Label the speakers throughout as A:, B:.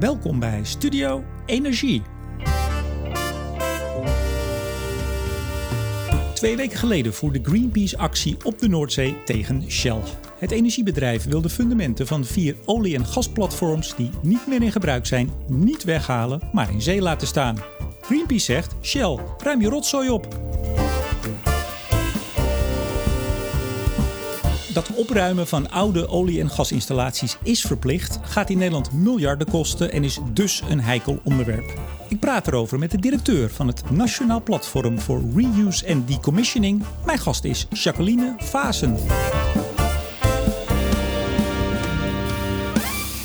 A: Welkom bij Studio Energie. Twee weken geleden voerde Greenpeace actie op de Noordzee tegen Shell. Het energiebedrijf wil de fundamenten van vier olie- en gasplatforms die niet meer in gebruik zijn, niet weghalen, maar in zee laten staan. Greenpeace zegt: Shell, ruim je rotzooi op. Dat opruimen van oude olie- en gasinstallaties is verplicht, gaat in Nederland miljarden kosten en is dus een heikel onderwerp. Ik praat erover met de directeur van het Nationaal Platform voor Reuse en Decommissioning. Mijn gast is Jacqueline Vazen.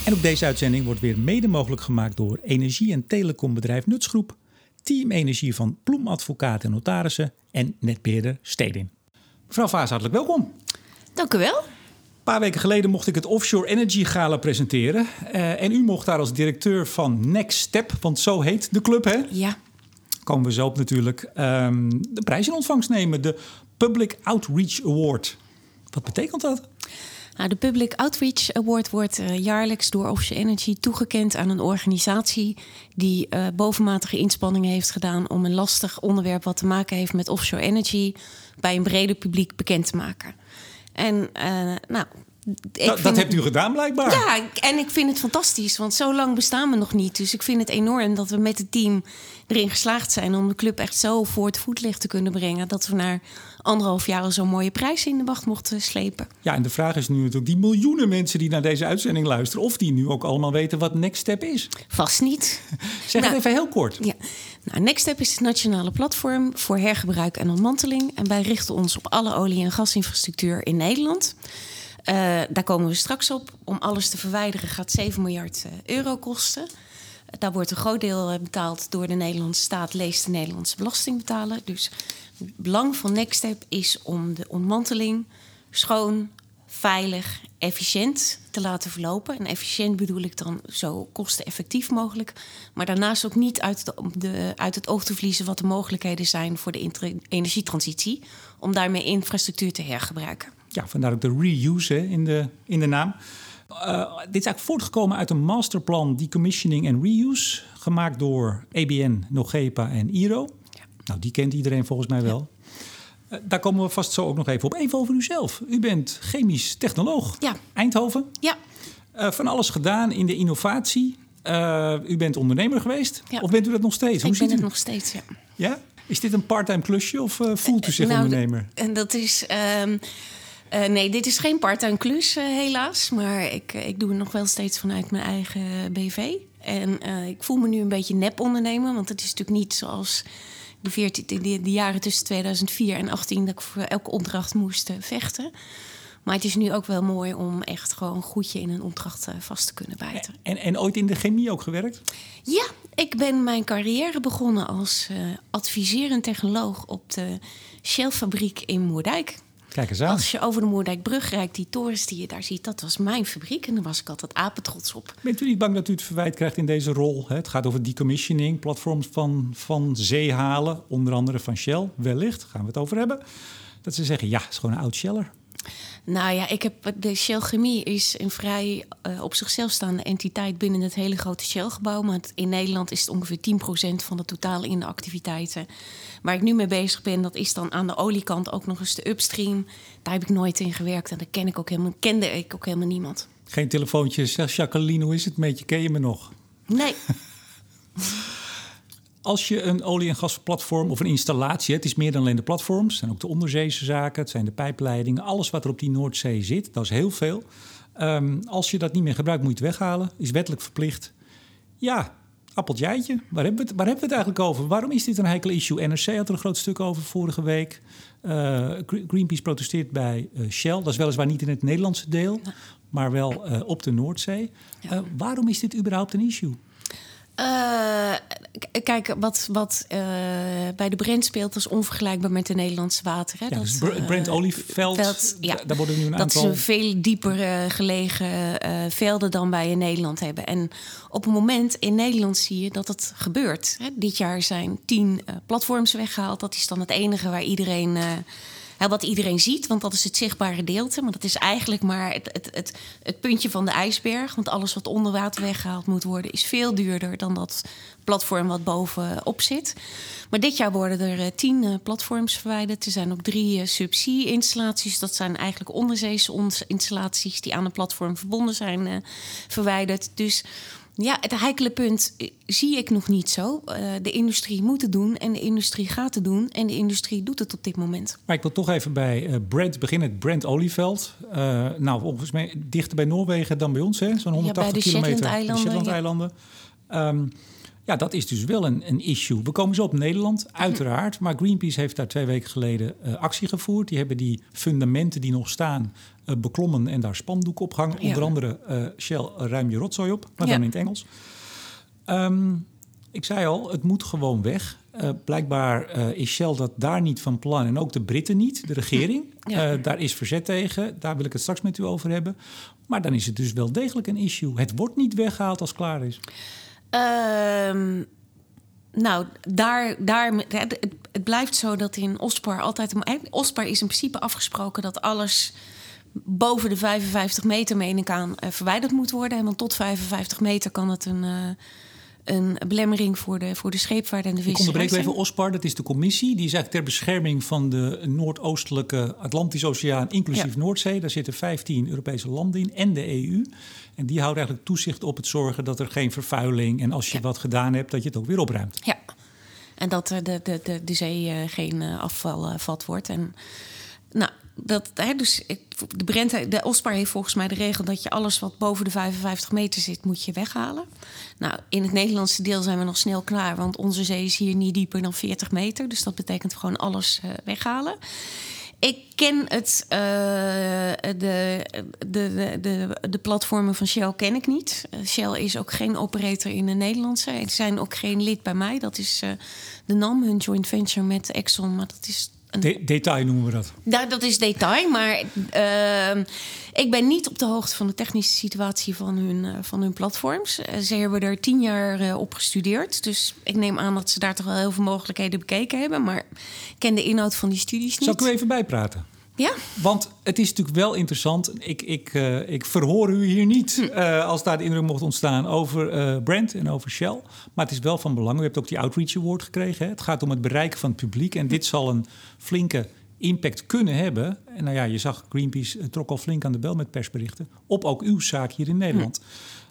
A: En op deze uitzending wordt weer mede mogelijk gemaakt door energie- en telecombedrijf Nutsgroep, Team Energie van Ploem Advocaten en Notarissen en netbeheerder Stedin. Mevrouw Vaas, hartelijk welkom.
B: Dank u wel.
A: Een paar weken geleden mocht ik het Offshore Energy Gala presenteren. Uh, en u mocht daar als directeur van Next Step, want zo heet de club, hè?
B: Ja.
A: Komen we zo op natuurlijk. Um, de prijs in ontvangst nemen, de Public Outreach Award. Wat betekent dat?
B: Nou, de Public Outreach Award wordt uh, jaarlijks door Offshore Energy toegekend aan een organisatie die uh, bovenmatige inspanningen heeft gedaan om een lastig onderwerp wat te maken heeft met offshore energy bij een breder publiek bekend te maken. En uh, nou.
A: Dat, dat hebt u gedaan blijkbaar.
B: Ja, en ik vind het fantastisch, want zo lang bestaan we nog niet. Dus ik vind het enorm dat we met het team erin geslaagd zijn om de club echt zo voor het voetlicht te kunnen brengen. Dat we na anderhalf jaar zo'n mooie prijs in de wacht mochten slepen.
A: Ja, en de vraag is nu natuurlijk die miljoenen mensen die naar deze uitzending luisteren, of die nu ook allemaal weten wat Next Step is.
B: Vast niet.
A: Zeg nou, het even heel kort.
B: Ja. Nou, Next Step is het nationale platform voor hergebruik en ontmanteling. En wij richten ons op alle olie- en gasinfrastructuur in Nederland. Uh, daar komen we straks op. Om alles te verwijderen gaat 7 miljard euro kosten. Daar wordt een groot deel betaald door de Nederlandse staat, leest de Nederlandse belastingbetaler. Dus het belang van Nextstep is om de ontmanteling schoon, veilig, efficiënt te laten verlopen. En efficiënt bedoel ik dan zo kosteneffectief mogelijk. Maar daarnaast ook niet uit, de, de, uit het oog te verliezen wat de mogelijkheden zijn voor de energietransitie. Om daarmee infrastructuur te hergebruiken.
A: Ja, vandaar ook de reuse hè, in, de, in de naam. Uh, dit is eigenlijk voortgekomen uit een masterplan Decommissioning en Reuse, gemaakt door EBN, Nogepa en IRO. Ja. Nou, die kent iedereen volgens mij wel. Ja. Uh, daar komen we vast zo ook nog even op. Even over uzelf. U bent chemisch technoloog.
B: Ja.
A: Eindhoven.
B: Ja.
A: Uh, van alles gedaan in de innovatie. u bent ondernemer geweest? Of bent u dat nog steeds?
B: Hoe Ik ben het u? nog steeds, ja.
A: Ja? Is dit een parttime klusje of voelt u zich
B: nou,
A: ondernemer?
B: En dat is... Um, uh, nee, dit is geen part-time klus, uh, helaas. Maar ik, uh, ik doe het nog wel steeds vanuit mijn eigen BV. En ik voel me nu een beetje nep-ondernemer. Want het is natuurlijk niet zoals de, 14, de, de, jaren tussen 2004 en 2018... dat ik voor elke opdracht moest vechten. Maar het is nu ook wel mooi om echt gewoon goedje in een opdracht vast te kunnen bijten.
A: En, en ooit in de chemie ook gewerkt?
B: Ja, ik ben mijn carrière begonnen als adviserend technoloog... op de Shell-fabriek in Moerdijk...
A: Kijk eens aan.
B: Als je over de Moerdijkbrug rijdt, die torens die je daar ziet, dat was mijn fabriek. En daar was ik altijd apetrots op.
A: Bent u niet bang dat u het verwijt krijgt in deze rol? Het gaat over decommissioning, platforms van, van zee halen, onder andere van Shell, wellicht, gaan we het over hebben. Dat ze zeggen, ja, het is gewoon een oud Sheller.
B: Nou ja, ik heb, de Shell Chemie is een vrij uh, op zichzelf staande entiteit binnen het hele grote Shell-gebouw. Maar in Nederland is het ongeveer 10% van de totale in de activiteiten. Waar ik nu mee bezig ben, dat is dan aan de oliekant ook nog eens de upstream. Daar heb ik nooit in gewerkt en daar ken ik ook helemaal, kende ik ook helemaal niemand.
A: Geen telefoontje, zeg Jacqueline, hoe is het met je? Ken je me nog?
B: Nee.
A: Als je een olie- en gasplatform of een installatie, het is meer dan alleen de platforms, het zijn ook de onderzeese zaken, het zijn de pijpleidingen, alles wat er op die Noordzee zit, dat is heel veel. Um, als je dat niet meer gebruikt, moet je het weghalen, is wettelijk verplicht. Ja, appeltjeitje, waar hebben, we het, waar hebben we het eigenlijk over? Waarom is dit een heikel issue? NRC had er een groot stuk over vorige week. Uh, Greenpeace protesteert bij uh, Shell, dat is weliswaar niet in het Nederlandse deel, maar wel uh, op de Noordzee. Waarom is dit überhaupt een issue?
B: Uh, kijk, wat, wat uh, bij de Brent speelt, is onvergelijkbaar met de Nederlandse wateren.
A: Ja, dat, dus het Brent olieveld, veld, ja, daar worden nu een
B: dat
A: aantal...
B: Dat is een veel dieper uh, gelegen velden dan wij in Nederland hebben. En op een moment in Nederland zie je dat het gebeurt. Hè. Dit jaar zijn tien platforms weggehaald. Dat is dan het enige waar iedereen wat iedereen ziet, want dat is het zichtbare gedeelte. Maar dat is eigenlijk maar het, het, het, het puntje van de ijsberg. Want alles wat onder water weggehaald moet worden, is veel duurder dan dat platform wat bovenop zit. Maar dit jaar worden er uh, tien uh, platforms verwijderd. Er zijn ook drie uh, subsea-installaties. Dat zijn eigenlijk onderzeese installaties die aan een platform verbonden zijn verwijderd. Dus ja, het heikele punt zie ik nog niet zo. de industrie moet het doen en de industrie gaat het doen. En de industrie doet het op dit moment.
A: Maar ik wil toch even bij Brent beginnen. Brent Olieveld. nou, volgens mij dichter bij Noorwegen dan bij ons, Zo'n 180 ja, bij de kilometer.
B: Shetland-eilanden.
A: Shetland-eilanden. Ja. Um, ja, dat is dus wel een, een issue. We komen zo op Nederland, uiteraard. Maar Greenpeace heeft daar twee weken geleden uh, actie gevoerd. Die hebben die fundamenten die nog staan uh, beklommen en daar spandoek opgehangen. Ja. Onder andere uh, Shell ruim je rotzooi op, maar ja. dan in het Engels. Um, ik zei al, het moet gewoon weg. blijkbaar is Shell dat daar niet van plan en ook de Britten niet, de regering. Ja. daar is verzet tegen, daar wil ik het straks met u over hebben. Maar dan is het dus wel degelijk een issue. Het wordt niet weggehaald als het klaar is.
B: Um, nou, daar, daar, het, blijft zo dat in OSPAR altijd... OSPAR is in principe afgesproken dat alles boven de 55 meter, meen ik aan, uh, verwijderd moet worden. Want tot 55 meter kan het een... Een belemmering voor de, voor de scheepvaart en de visserij.
A: Ik onderbreek even OSPAR, dat is de commissie. Die is eigenlijk ter bescherming van de noordoostelijke Atlantische Oceaan, inclusief Noordzee. Daar zitten 15 Europese landen in en de EU. En die houden eigenlijk toezicht op het zorgen dat er geen vervuiling... en als je wat gedaan hebt, dat je het ook weer opruimt.
B: Ja, en dat de, de, de, de zee uh, geen uh, afvalvat wordt. En nou, dat, hè, dus de, Brent, de OSPAR heeft volgens mij de regel dat je alles wat boven de 55 meter zit, moet je weghalen. Nou, in het Nederlandse deel zijn we nog snel klaar, want onze zee is hier niet dieper dan 40 meter. Dus dat betekent gewoon alles uh, weghalen. Ik ken het, uh, de, de, de, de, platformen van Shell ken ik niet. Shell is ook geen operator in de Nederlandse. Ze zijn ook geen lid bij mij. Dat is de NAM, hun joint venture met Exxon. Maar dat is
A: de detail noemen we dat.
B: Ja, dat is detail, maar uh, ik ben niet op de hoogte van de technische situatie van hun, uh, van hun platforms. Uh, ze hebben er tien jaar op gestudeerd, dus ik neem aan dat ze daar toch wel heel veel mogelijkheden bekeken hebben, maar ik ken de inhoud van die studies niet.
A: Zal ik u even bijpraten?
B: Ja.
A: Want het is natuurlijk wel interessant. Ik, ik, uh, ik verhoor u hier niet uh, als daar de indruk mocht ontstaan over uh, Brand en over Shell. Maar het is wel van belang. U hebt ook die Outreach Award gekregen. Hè? Het gaat om het bereiken van het publiek. En dit zal een flinke impact kunnen hebben. En nou ja, je zag Greenpeace trok al flink aan de bel met persberichten. Op ook uw zaak hier in Nederland.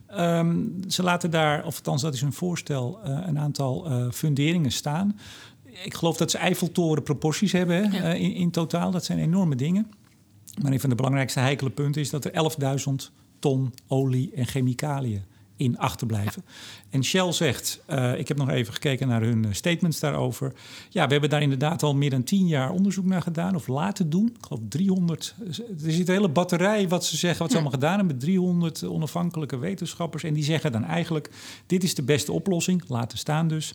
A: Hm. Um, ze laten daar, of althans dat is hun voorstel, een aantal funderingen staan ik geloof dat ze Eiffeltoren proporties hebben hè, in, in, totaal. Dat zijn enorme dingen. Maar een van de belangrijkste heikele punten is dat er 11.000 ton olie en chemicaliën in achterblijven. En Shell zegt, uh, ik heb nog even gekeken naar hun statements daarover. Ja, we hebben daar inderdaad al meer dan tien jaar onderzoek naar gedaan of laten doen. Ik geloof 300. Er zit een hele batterij wat ze zeggen, wat ze allemaal gedaan hebben met 300 onafhankelijke wetenschappers. En die zeggen dan eigenlijk: dit is de beste oplossing, laten staan dus.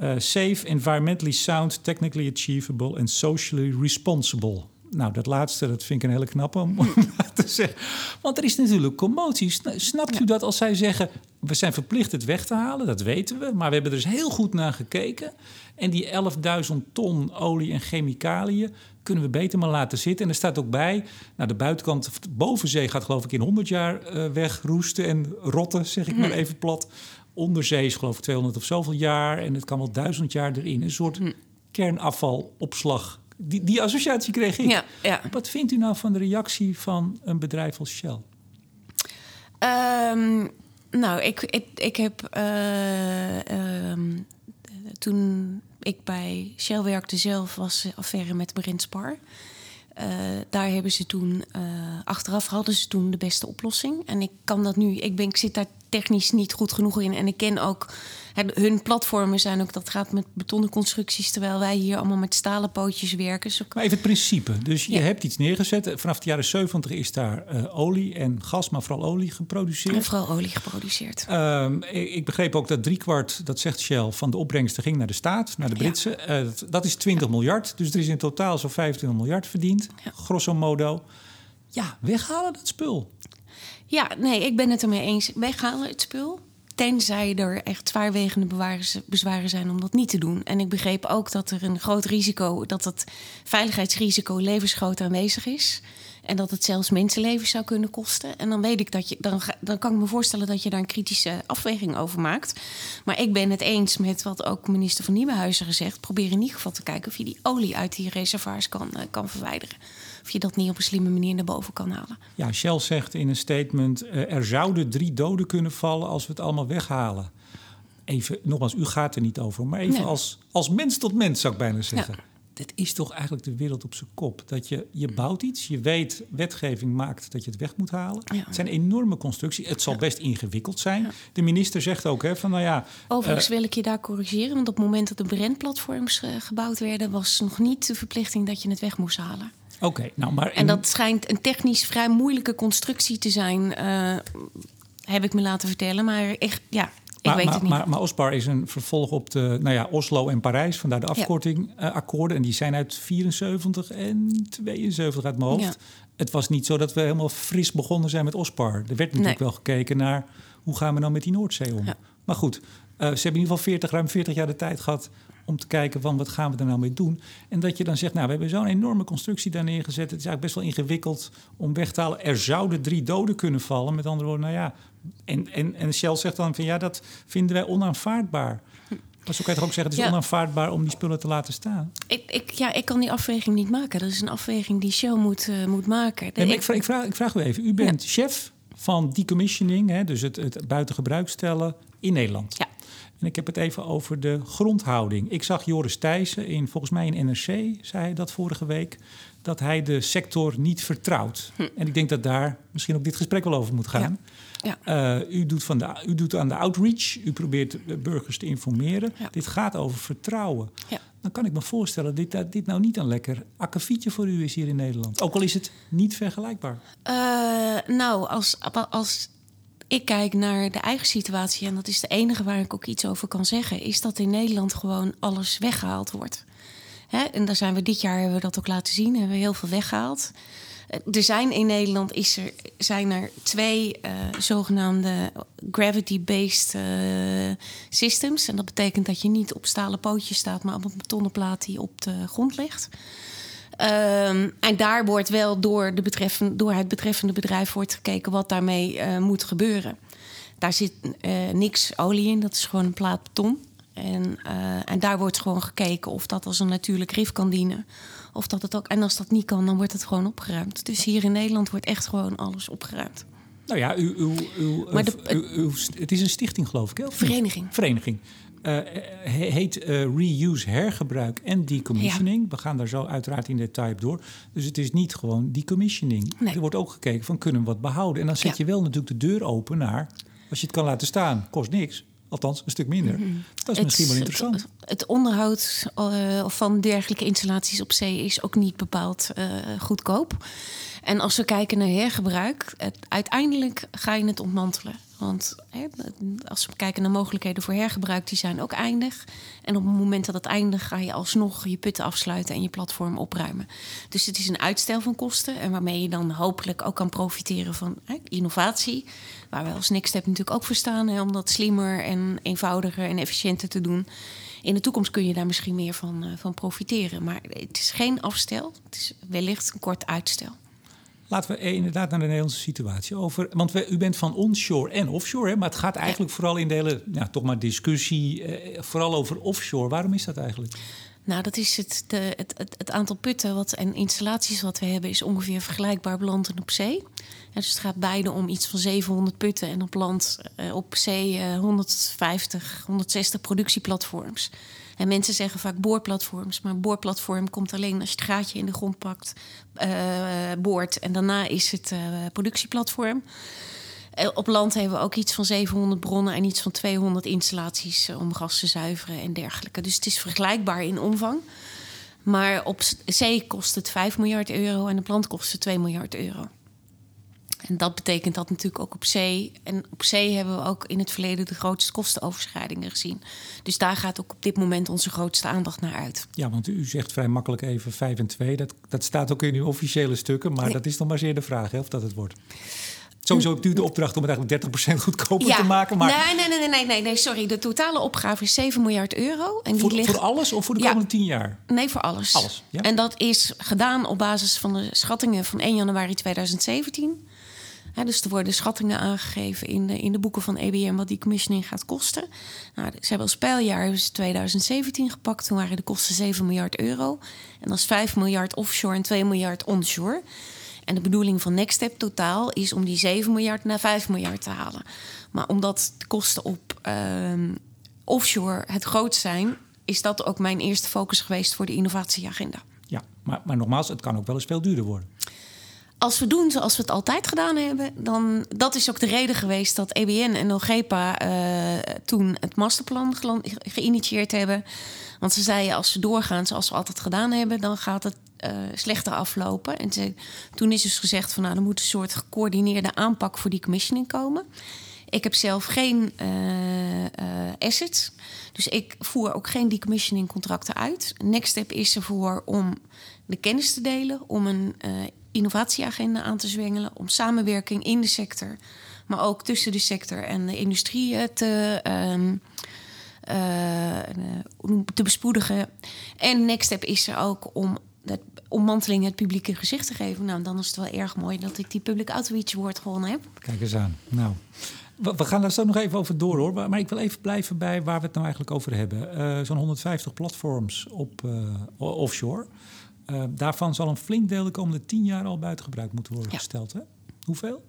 A: Uh, safe, environmentally sound, technically achievable en socially responsible. Nou, dat laatste, dat vind ik een hele knappe om te zeggen. Want er is natuurlijk commotie. Snapt u dat als zij zeggen... we zijn verplicht het weg te halen, dat weten we... maar we hebben er dus heel goed naar gekeken... en die 11.000 ton olie en chemicaliën kunnen we beter maar laten zitten. En er staat ook bij, nou, de buitenkant, de bovenzee gaat geloof ik in 100 jaar uh, wegroesten en rotten, zeg ik maar hm. even plat onderzee is geloof ik 200 of zoveel jaar en het kan wel duizend jaar erin. Een soort hm. kernafvalopslag. Die, die associatie kreeg ik.
B: Ja, ja.
A: Wat vindt u nou van de reactie van een bedrijf als Shell?
B: Um, nou, ik, ik, ik heb uh, um, toen ik bij Shell werkte zelf, was affaire met Brent Spar. Uh, daar hebben ze toen, uh, achteraf hadden ze toen de beste oplossing. En ik kan dat nu, ik, ben, ik zit daar technisch niet goed genoeg in. En ik ken ook hun platformen zijn ook, dat gaat met betonnen constructies, terwijl wij hier allemaal met stalen pootjes werken.
A: Dus maar even het principe. Dus je hebt iets neergezet. Vanaf de jaren 70 is daar uh, olie en gas, maar vooral olie geproduceerd.
B: En vooral olie geproduceerd.
A: Uh, ik begreep ook dat driekwart, dat zegt Shell, van de opbrengsten ging naar de staat, naar de Britse. Ja. Uh, dat is 20 ja. miljard. Dus er is in totaal zo'n 25 miljard verdiend, grosso modo. Ja, weghalen dat spul.
B: Ja, nee, ik ben het ermee eens. Weghalen het spul. Tenzij er echt zwaarwegende bezwaren zijn om dat niet te doen. En ik begreep ook dat er een groot risico, dat het veiligheidsrisico levensgroot aanwezig is. En dat het zelfs mensenlevens zou kunnen kosten. En dan weet ik dat je, dan, dan kan ik me voorstellen dat je daar een kritische afweging over maakt. Maar ik ben het eens met wat ook minister van Nieuwenhuizen gezegd. Probeer in ieder geval te kijken of je die olie uit die reservoirs kan, eh, kan verwijderen. Of je dat niet op een slimme manier naar boven kan halen.
A: Ja, Shell zegt in een statement: eh, er zouden drie doden kunnen vallen als we het allemaal weghalen. Even, nogmaals, u gaat er niet over, maar even
B: Nee.
A: als, als mens tot mens zou ik bijna zeggen.
B: Ja.
A: Dit is toch eigenlijk de wereld op zijn kop. Dat je, je bouwt iets, je weet, wetgeving maakt dat je het weg moet halen.
B: Ja.
A: Het zijn enorme constructies. Het zal best ingewikkeld zijn. De minister zegt ook hè, van, nou ja,
B: Overigens wil ik je daar corrigeren. Want op het moment dat de Brent-platforms eh, gebouwd werden... was nog niet de verplichting dat je het weg moest halen.
A: Oké, nou maar...
B: En dat schijnt een technisch vrij moeilijke constructie te zijn... eh, heb ik me laten vertellen. Maar echt, ja, ik
A: maar,
B: weet
A: maar,
B: het niet.
A: Maar, maar OSPAR is een vervolg op de nou ja, Oslo en Parijs, vandaar de
B: Ja.
A: afkorting eh, akkoorden. En die zijn uit 74 en 72 uit mijn hoofd.
B: Ja.
A: Het was niet zo dat we helemaal fris begonnen zijn met OSPAR. Er werd natuurlijk
B: Nee.
A: wel gekeken naar hoe gaan we nou met die Noordzee om.
B: Ja.
A: Maar goed, eh, ze hebben in ieder geval 40, ruim 40 jaar de tijd gehad om te kijken van wat gaan we er nou mee doen. En dat je dan zegt, nou we hebben zo'n enorme constructie daar neergezet. Het is eigenlijk best wel ingewikkeld om weg te halen. Er zouden drie doden kunnen vallen. Met andere woorden, nou ja. En, en, en Shell zegt dan van ja, dat vinden wij onaanvaardbaar. Maar zo kan je toch ook zeggen, het is
B: Ja.
A: onaanvaardbaar om die spullen te laten staan.
B: Ik, ik, ja, ik kan die afweging niet maken. Dat is een afweging die Shell moet, eh, moet maken.
A: Nee,
B: Ik-
A: ik, vraag, ik, vraag, ik vraag u even, u bent chef van decommissioning, hè, dus het, het buiten gebruik stellen in Nederland.
B: Ja.
A: En ik heb het even over de grondhouding. Ik zag Joris Thijssen, in, volgens mij in NRC, zei hij dat vorige week, dat hij de sector niet vertrouwt. En ik denk dat daar misschien ook dit gesprek wel over moet gaan.
B: Ja.
A: Eh, u, doet van de, u doet aan de outreach, u probeert burgers te informeren.
B: Ja.
A: Dit gaat over vertrouwen.
B: Ja.
A: Dan kan ik me voorstellen dat dit, dit nou niet een lekker akkefietje voor u is hier in Nederland. Ook al is het niet vergelijkbaar.
B: Eh, nou, als, als ik kijk naar de eigen situatie, en dat is de enige waar ik ook iets over kan zeggen, is dat in Nederland gewoon alles weggehaald wordt. Hè? En daar zijn we dit jaar hebben we dat ook laten zien, hebben we heel veel weggehaald. Eh, Er zijn in Nederland is er, zijn er twee eh, zogenaamde gravity-based eh, systems. En dat betekent dat je niet op stalen pootjes staat, maar op een betonnen plaat die op de grond ligt. Ehm, en daar wordt wel door, de door het betreffende bedrijf wordt gekeken wat daarmee eh, moet gebeuren. Daar zit eh, niks olie in, dat is gewoon een plaat beton. En, eh, en daar wordt gewoon gekeken of dat als een natuurlijk rif kan dienen. Of dat het ook, en als dat niet kan, dan wordt het gewoon opgeruimd. Dus hier in Nederland wordt echt gewoon alles opgeruimd.
A: Nou ja, uw, uw, uw,
B: Maar de-
A: uw- uw- het is een stichting, geloof ik. Hè?
B: Vereniging.
A: Vereniging. Eh, he- heet eh, Reuse, hergebruik en decommissioning. We gaan daar zo uiteraard in detail op door. Dus het is niet gewoon decommissioning.
B: Nee.
A: Er wordt ook gekeken van kunnen we wat behouden. En dan zet
B: Ja.
A: je wel natuurlijk de deur open naar... als je het kan laten staan, kost niks. Althans, een stuk minder. Dat is misschien wel interessant.
B: Het, het onderhoud eh, van dergelijke installaties op zee is ook niet bepaald goedkoop. En als we kijken naar hergebruik, uiteindelijk ga je het ontmantelen. Want hè, als we kijken naar mogelijkheden voor hergebruik, die zijn ook eindig. En op het moment dat het eindigt, ga je alsnog je putten afsluiten en je platform opruimen. Dus het is een uitstel van kosten. En waarmee je dan hopelijk ook kan profiteren van hè, innovatie. Waar wij als Nextstep natuurlijk ook voor staan. Hè, om dat slimmer en eenvoudiger en efficiënter te doen. In de toekomst kun je daar misschien meer van, eh, van profiteren. Maar het is geen afstel. Het is wellicht een kort uitstel.
A: Laten we inderdaad naar de Nederlandse situatie over. Want we, u bent van onshore en offshore, hè, maar het gaat eigenlijk vooral in de hele, ja, toch maar discussie, eh, vooral over offshore. Waarom is dat eigenlijk?
B: Nou, dat is het, de, het, het, het aantal putten wat, en installaties wat we hebben... is ongeveer vergelijkbaar op land en op zee. Dus het gaat beide om iets van 700 putten... en op land, eh, op zee eh, 150, 160 productieplatforms. En mensen zeggen vaak boorplatforms. Maar een boorplatform komt alleen als je het gaatje in de grond pakt, eh, boort. En daarna is het eh, productieplatform. Eh, Op land hebben we ook iets van 700 bronnen en iets van 200 installaties om gas te zuiveren en dergelijke. Dus het is vergelijkbaar in omvang. Maar op zee kost het 5 miljard euro en op land kost het 2 miljard euro. En dat betekent dat natuurlijk ook op zee. En op zee hebben we ook in het verleden de grootste kostenoverschrijdingen gezien. Dus daar gaat ook op dit moment onze grootste aandacht naar uit.
A: Ja, want u zegt vrij makkelijk even 5 en 2. Dat, dat staat ook in uw officiële stukken, maar
B: Nee.
A: dat is nog maar zeer de vraag hè, of dat het wordt. Sowieso hebt u de opdracht om het eigenlijk 30% goedkoper te maken. Maar...
B: Nee, nee, nee, nee, nee, nee, sorry. De totale opgave is 7 miljard euro.
A: En die voor, ligt... voor alles of voor de komende 10 jaar?
B: Nee, voor alles.
A: alles ja?
B: En dat is gedaan op basis van de schattingen van 1 januari 2017. Dus er worden schattingen aangegeven in de, in de boeken van EBM wat die commissioning gaat kosten. Nou, ze hebben als pijljaar dus 2017 gepakt. Toen waren de kosten 7 miljard euro. En dat is 5 miljard offshore en 2 miljard onshore. En de bedoeling van Nextstep totaal is om die 7 miljard naar 5 miljard te halen. Maar omdat de kosten op uh, offshore het groot zijn, is dat ook mijn eerste focus geweest voor de innovatieagenda.
A: Ja, maar, maar nogmaals, het kan ook wel eens veel duurder worden.
B: Als we doen zoals we het altijd gedaan hebben, dan dat is ook de reden geweest dat EBN en OGEPA uh, toen het masterplan geïnitieerd hebben. Want ze zeiden als we doorgaan zoals we altijd gedaan hebben, dan gaat het uh, slechter aflopen. En toen is dus gezegd van nou, er moet een soort gecoördineerde aanpak voor die commissioning komen. Ik heb zelf geen uh, assets. Dus ik voer ook geen decommissioning contracten uit. Next step is ervoor om de kennis te delen, om een innovatieagenda aan te zwengelen, om samenwerking in de sector, maar ook tussen de sector en de industrie te. Um, te bespoedigen. En Next Step is er ook om dat ommanteling het publieke gezicht te geven. Nou, dan is het wel erg mooi dat ik die public outreach woord gewonnen heb.
A: Kijk eens aan. Nou, we, gaan daar zo nog even over door hoor. Maar ik wil even blijven bij waar we het nou eigenlijk over hebben. Uh, Zo'n 150 platforms op offshore. Uh, daarvan zal een flink deel de komende 10 jaar al buiten gebruik moeten worden gesteld. Hè? Hoeveel?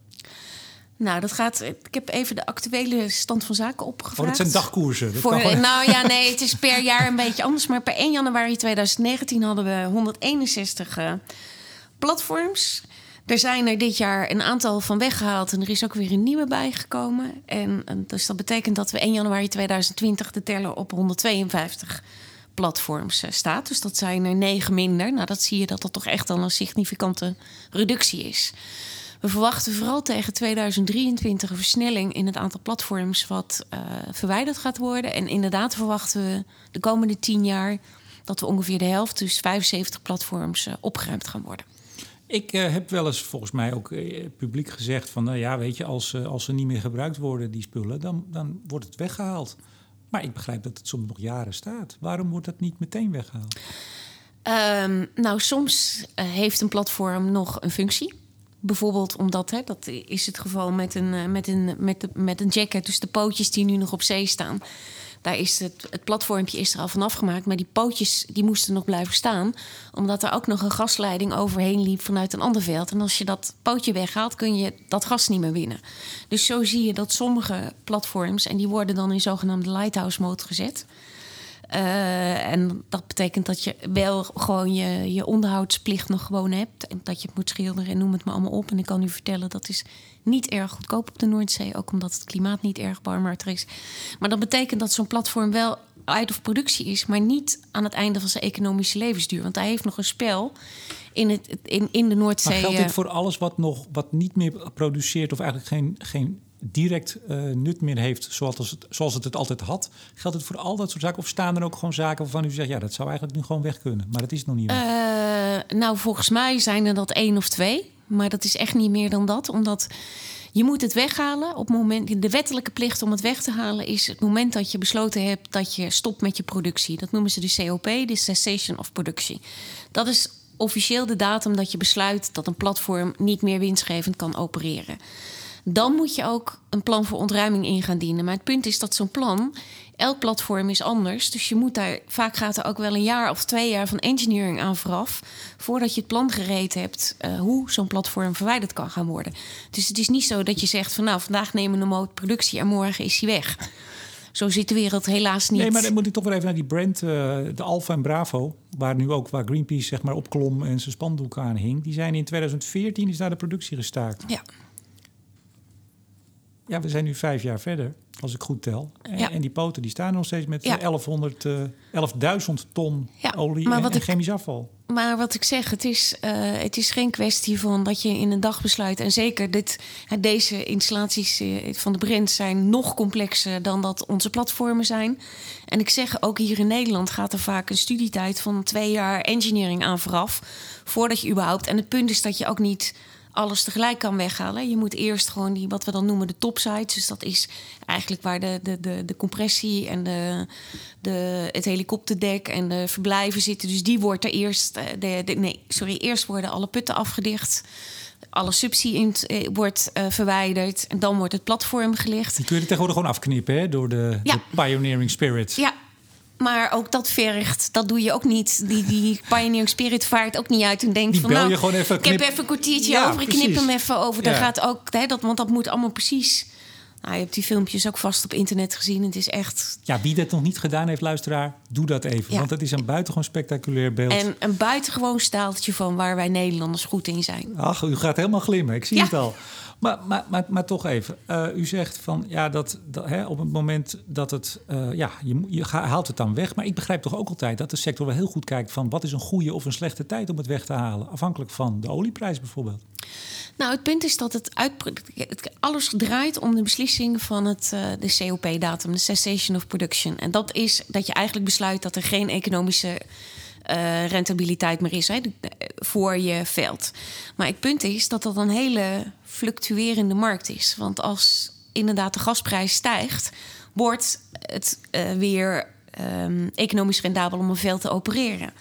B: Nou, dat gaat. Ik heb even de actuele stand van zaken opgevraagd. Oh,
A: dat zijn dagkoersen.
B: Dat Voor, nou ja, nee, het is per jaar een beetje anders. Maar per 1 januari 2019 hadden we 161 uh, platforms. Er zijn er dit jaar een aantal van weggehaald en er is ook weer een nieuwe bijgekomen. En, en dus dat betekent dat we 1 januari 2020 de teller op 152 platforms uh, staat. Dus dat zijn er negen minder. Nou, dat zie je dat dat toch echt al een significante reductie is. We verwachten vooral tegen 2023 een versnelling in het aantal platforms wat uh, verwijderd gaat worden. En inderdaad verwachten we de komende tien jaar dat we ongeveer de helft, dus 75 platforms, uh, opgeruimd gaan worden.
A: Ik heb wel eens volgens mij ook publiek gezegd van, nou ja, weet je, als, als ze niet meer gebruikt worden, die spullen, dan, dan wordt het weggehaald. Maar ik begrijp dat het soms nog jaren staat. Waarom wordt dat niet meteen weggehaald?
B: Um, nou, soms heeft een platform nog een functie. Bijvoorbeeld omdat, hè, dat is het geval met een, eh, met een, met met een jacket. Dus de pootjes die nu nog op zee staan. Daar is het, het platformpje is er al vanaf gemaakt. Maar die pootjes die moesten nog blijven staan. Omdat er ook nog een gasleiding overheen liep vanuit een ander veld. En als je dat pootje weghaalt, kun je dat gas niet meer winnen. Dus zo zie je dat sommige platforms... en die worden dan in zogenaamde lighthouse mode gezet... Uh, en dat betekent dat je wel gewoon je, je onderhoudsplicht nog gewoon hebt. En dat je het moet schilderen en noem het maar allemaal op. En ik kan u vertellen, dat is niet erg goedkoop op de Noordzee. Ook omdat het klimaat niet erg barmhartig is. Maar dat betekent dat zo'n platform wel uit of productie is, maar niet aan het einde van zijn economische levensduur. Want hij heeft nog een spel in, het, in, in de Noordzee. Maar
A: geldt dit voor alles wat, nog, wat niet meer produceert of eigenlijk geen, geen direct uh, nut meer heeft zoals het, zoals het het altijd had. Geldt het voor al dat soort zaken? Of staan er ook gewoon zaken waarvan u zegt... ja, dat zou eigenlijk nu gewoon weg kunnen, maar dat is nog niet
B: uh, nou, volgens mij zijn er dat één of twee. Maar dat is echt niet meer dan dat, omdat... Je moet het weghalen op moment. De wettelijke plicht om het weg te halen is het moment dat je besloten hebt dat je stopt met je productie. Dat noemen ze de COP, de Cessation of Productie. Dat is officieel de datum dat je besluit dat een platform niet meer winstgevend kan opereren. Dan moet je ook een plan voor ontruiming in gaan dienen. Maar het punt is dat zo'n plan, elk platform is anders. Dus je moet daar, vaak gaat er ook wel een jaar of twee jaar van engineering aan vooraf. Voordat je het plan gereed hebt uh, hoe zo'n platform verwijderd kan gaan worden. Dus het is niet zo dat je zegt van nou, vandaag nemen we een productie en morgen is hij weg. Zo zit de wereld helaas niet.
A: Nee, maar dan moet ik toch weer even naar die brand, uh, de Alfa en Bravo, waar nu ook waar Greenpeace zeg maar opklom en zijn spandoek aan hing. Die zijn in 2014 is daar de productie gestaakt.
B: Ja
A: ja, we zijn nu vijf jaar verder, als ik goed tel. En, en die poten die staan nog steeds met ja. 1100, uh, 11.000 ton olie en, en, chemisch afval.
B: Maar wat ik zeg, het is, uh, het is geen kwestie van dat je in een dag besluit. En zeker dit, deze installaties van de Brent zijn nog complexer dan dat onze platformen zijn. En ik zeg ook hier in Nederland gaat er vaak een studietijd van twee jaar engineering aan vooraf. Voordat je überhaupt. En het punt is dat je ook niet alles tegelijk kan weghalen. Je moet eerst gewoon die, wat we dan noemen de topsides. Dus dat is eigenlijk waar de, de, de, de compressie en de, de, het helikopterdek en de verblijven zitten. Dus die wordt er eerst. eh, De, de, nee, sorry, eerst worden alle putten afgedicht. Alle subsidie in, eh, wordt eh, verwijderd. En dan wordt het platform gelegd.
A: Die kun je tegenwoordig gewoon afknippen hè, door de,
B: Ja.
A: de pioneering spirit.
B: Ja, maar ook dat vergt, dat doe je ook niet. Die, die Pioneering Spirit vaart ook niet uit en denkt
A: Die
B: van... nou,
A: je gewoon even,
B: ik heb even een kwartiertje
A: Ja,
B: over, ik knip
A: precies.
B: hem even over. Daar
A: Ja.
B: gaat ook, hè, dat, want dat moet allemaal precies... Nou, je hebt die filmpjes ook vast op internet gezien. Het is echt...
A: Ja, wie dat nog niet gedaan heeft, luisteraar, doe dat even.
B: Ja.
A: Want het is een buitengewoon spectaculair beeld.
B: En een buitengewoon staaltje van waar wij Nederlanders goed in zijn.
A: Ach, u gaat helemaal glimmen, ik zie het al. Maar, maar, maar, toch even, Eh, u zegt van ja, dat, dat hè, op het moment dat het, eh, ja, je, je haalt het dan weg. Maar ik begrijp toch ook altijd dat de sector wel heel goed kijkt van wat is een goede of een slechte tijd om het weg te halen. Afhankelijk van de olieprijs bijvoorbeeld.
B: Nou, het punt is dat het, uit, het alles draait om de beslissing van het, eh, de COP-datum, de Cessation of Production. En dat is dat je eigenlijk besluit dat er geen economische eh, rentabiliteit meer is hè, de- voor je veld. Maar het punt is dat dat een hele fluctuerende markt is. Want als inderdaad de gasprijs stijgt, wordt het eh, weer ehm, economisch rendabel om een veld te opereren.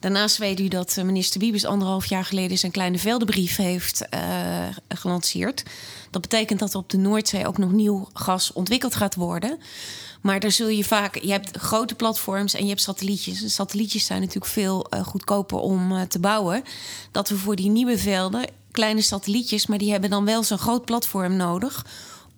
B: Daarnaast weet u dat eh, minister Wiebes anderhalf jaar geleden zijn kleine veldenbrief heeft eh, gelanceerd. Dat betekent dat op de Noordzee ook nog nieuw gas ontwikkeld gaat worden. Maar daar zul je vaak, je hebt grote platforms en je hebt satellietjes. Satellietjes zijn natuurlijk veel eh, goedkoper om te bouwen. Dat we voor die nieuwe velden kleine satellietjes, maar die hebben dan wel zo'n groot platform nodig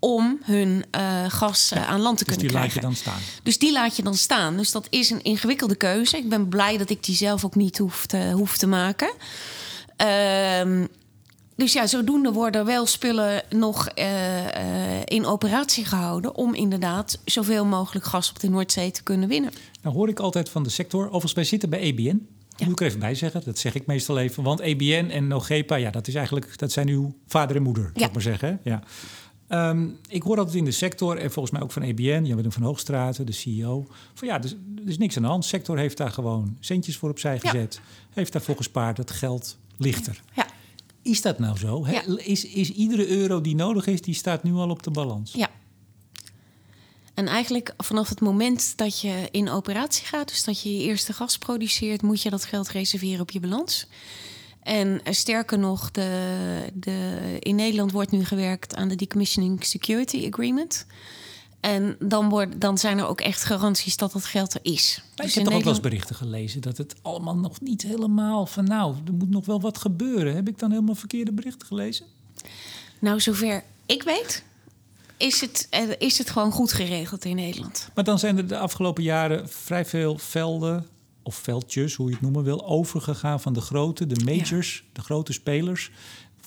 B: om hun eh, gas aan land te
A: Dus
B: kunnen
A: die laat
B: krijgen.
A: je dan staan.
B: Dus die laat je dan staan. Dus dat is een ingewikkelde keuze. Ik ben blij dat ik die zelf ook niet hoef te, hoef te maken. Ehm, dus ja, zodoende worden wel spullen nog eh, eh, in operatie gehouden... om inderdaad zoveel mogelijk gas op de Noordzee te kunnen winnen.
A: Nou hoor ik altijd van de sector, overigens wij zitten bij EBN.
B: Ja.
A: Moet ik er even bij zeggen, dat zeg ik meestal even. Want EBN en Nogepa, ja, dat, is eigenlijk, dat zijn uw vader en moeder, zou
B: Ja.
A: ik maar zeggen. Ja. Ehm, ik hoor altijd in de sector, en volgens mij ook van EBN, Jan Willem van Hoogstraten, de CEO, van ja, er is, er is niks aan de hand. De sector heeft daar gewoon centjes voor opzij
B: Ja.
A: gezet, heeft daarvoor gespaard, het geld ligt er.
B: Ja,
A: Is dat nou zo?
B: Ja.
A: Is, is iedere euro die nodig is, die staat nu al op de balans?
B: ja. En eigenlijk vanaf het moment dat je in operatie gaat... dus dat je je eerste gas produceert... moet je dat geld reserveren op je balans. En eh, sterker nog, de, de, in Nederland wordt nu gewerkt aan de Decommissioning Security Agreement. En dan, wordt, dan zijn er ook echt garanties dat dat geld er is.
A: Maar ik
B: Dus
A: heb
B: in
A: toch ook wel eens berichten gelezen dat het allemaal nog niet helemaal van nou, er moet nog wel wat gebeuren. Heb ik dan helemaal verkeerde berichten gelezen?
B: Nou, zover ik weet, is het, eh, is het gewoon goed geregeld in Nederland.
A: Maar dan zijn er de afgelopen jaren vrij veel velden of veldjes, hoe je het noemen wil, overgegaan van de grote, de majors, de grote spelers,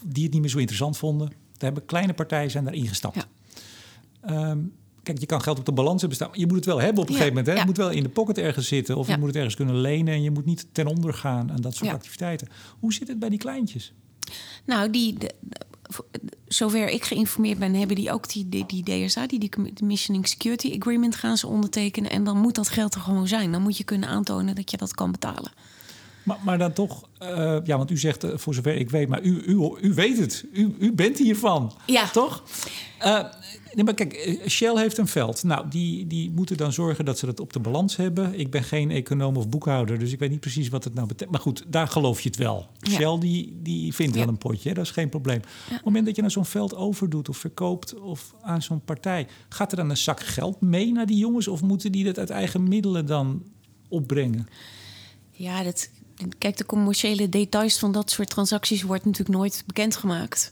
A: die het niet meer zo interessant vonden. Daar hebben kleine partijen zijn daarin gestapt.
B: Ja.
A: Ehm, kijk, je kan geld op de balans hebben staan. maar Je moet het wel hebben op een
B: Ja,
A: gegeven moment. Hè? Het moet wel in de pocket ergens zitten. Of je moet het ergens kunnen lenen. En je moet niet ten onder gaan aan dat soort activiteiten. Hoe zit het bij die kleintjes?
B: Nou, die, de- zover ik geïnformeerd ben, hebben die ook die, die, die DSA, die Decommissioning Security Agreement, gaan ze ondertekenen. En dan moet dat geld er gewoon zijn. Dan moet je kunnen aantonen dat je dat kan betalen.
A: Maar, maar dan toch, eh, ja, want u zegt eh, voor zover ik weet, maar u, u, u weet het. U, u bent hiervan.
B: Ja.
A: Toch? Eh, nee, maar kijk, eh, Shell heeft een veld. Nou, die, die moeten dan zorgen dat ze dat op de balans hebben. Ik ben geen econoom of boekhouder, dus ik weet niet precies wat het nou betekent. Maar goed, daar geloof je het wel.
B: Ja.
A: Shell die, die vindt
B: Ja.
A: wel een potje, hè? dat is geen probleem. Op het moment dat je nou zo'n veld overdoet of verkoopt of aan zo'n partij, gaat er dan een zak geld mee naar die jongens of moeten die dat uit eigen middelen dan opbrengen?
B: Ja, dat, kijk, de commerciële details van dat soort transacties wordt natuurlijk nooit bekendgemaakt.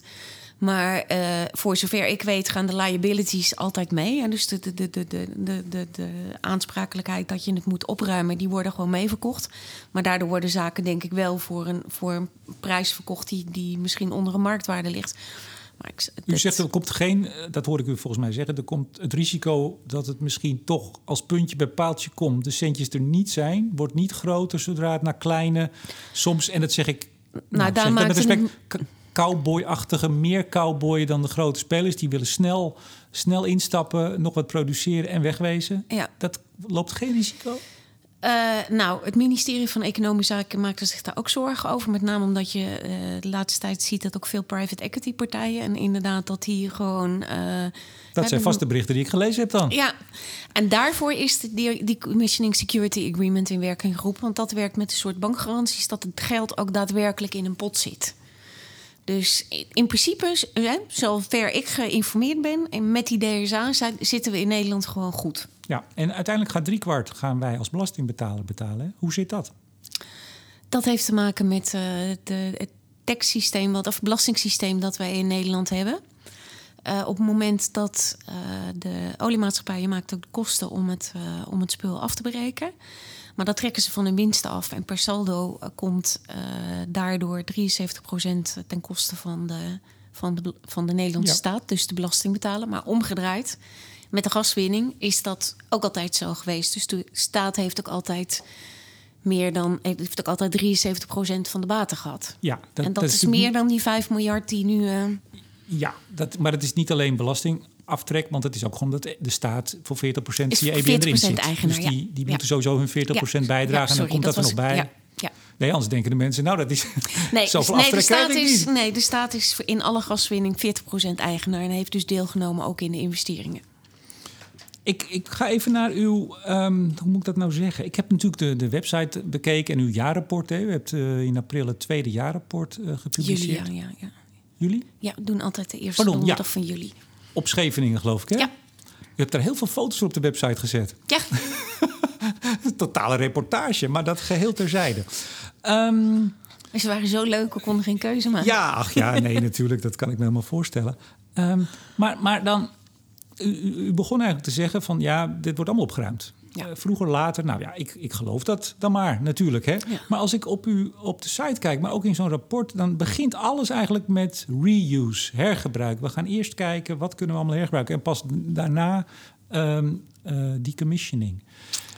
B: Maar eh, voor zover ik weet gaan de liabilities altijd mee. En dus de, de, de, de, de, de, de, aansprakelijkheid dat je het moet opruimen, die worden gewoon meeverkocht. Maar daardoor worden zaken denk ik wel voor een, voor een prijs verkocht die, die misschien onder een marktwaarde ligt. Maar ik,
A: U zegt er komt geen, eh, dat hoor ik u volgens mij zeggen, er komt het risico dat het misschien toch als puntje bij paaltje komt, de centjes er niet zijn, wordt niet groter zodra het naar kleine, soms, en dat zeg ik, nou,
B: daar
A: zeg ik met respect,
B: een-
A: cowboy-achtige, meer cowboy dan de grote spelers, die willen snel, snel instappen, nog wat produceren en wegwezen.
B: Ja.
A: Dat loopt geen risico.
B: Uh, nou, het ministerie van Economische Zaken maakte zich daar ook zorgen over. Met name omdat je uh, de laatste tijd ziet dat ook veel private equity partijen. En inderdaad, dat hier gewoon. Uh,
A: dat zijn vaste berichten die ik gelezen heb dan.
B: Ja, en daarvoor is de, die, die Commissioning Security Agreement in werking geroepen. Want dat werkt met een soort bankgaranties dat het geld ook daadwerkelijk in een pot zit. Dus in principe, zover ik geïnformeerd ben, en met die DSA zitten we in Nederland gewoon goed.
A: Ja, en uiteindelijk gaat driekwart gaan wij als belastingbetaler betalen. Hoe zit dat?
B: Dat heeft te maken met uh, de, het taxsysteem, wat, of belastingssysteem dat wij in Nederland hebben. Uh, op het moment dat uh, de oliemaatschappij maakt ook de kosten om het, om het spul af te breken. Maar dat trekken ze van hun winsten af. En per saldo komt daardoor 73% ten koste van de, van de, van de Nederlandse staat, dus de belasting betalen. Maar omgedraaid met de gaswinning is dat ook altijd zo geweest. Dus de staat heeft ook altijd meer dan heeft ook altijd 73% van de baten gehad. Ja, dat, en dat, is, meer dan die 5 miljard die nu. Uh...
A: Ja, dat, maar het is niet alleen belastingaftrek, want het is ook gewoon dat de staat voor 40% je EBN erin zit.
B: Eigenaar,
A: dus die, die moeten sowieso hun 40% bijdragen en dan komt dat, er nog bij. Ja. Nee, anders denken de mensen, nou, dat is nee, zoveel nee, de staat
B: is, Nee, de staat is in alle gaswinning 40% eigenaar en heeft dus deelgenomen ook in de investeringen.
A: Ik, ik ga even naar uw, um, hoe moet ik dat nou zeggen? Ik heb natuurlijk de, de website bekeken en uw jaarrapport. Hè. U hebt uh, in april het tweede jaarrapport uh, gepubliceerd.
B: Juli, ja, ja, ja.
A: Jullie?
B: Ja, we doen altijd de eerste Pardon, donderdag ja. van juli.
A: Op Scheveningen, geloof ik, hè?
B: Ja.
A: U hebt daar heel veel foto's op de website gezet.
B: Ja.
A: Totale reportage, maar dat geheel terzijde. Um,
B: ze waren zo leuk, we konden geen keuze maken.
A: Ja, ach ja, nee, natuurlijk. Dat kan ik me helemaal voorstellen. Um, maar, maar dan u, u, begon eigenlijk te zeggen van ja, dit wordt allemaal opgeruimd. Ja. Uh, vroeger, later, nou ja, ik, ik geloof dat dan maar, natuurlijk. Hè? Maar als ik op, u, op de site kijk, maar ook in zo'n rapport, dan begint alles eigenlijk met reuse, hergebruik. We gaan eerst kijken wat kunnen we allemaal hergebruiken en pas daarna um, uh, decommissioning.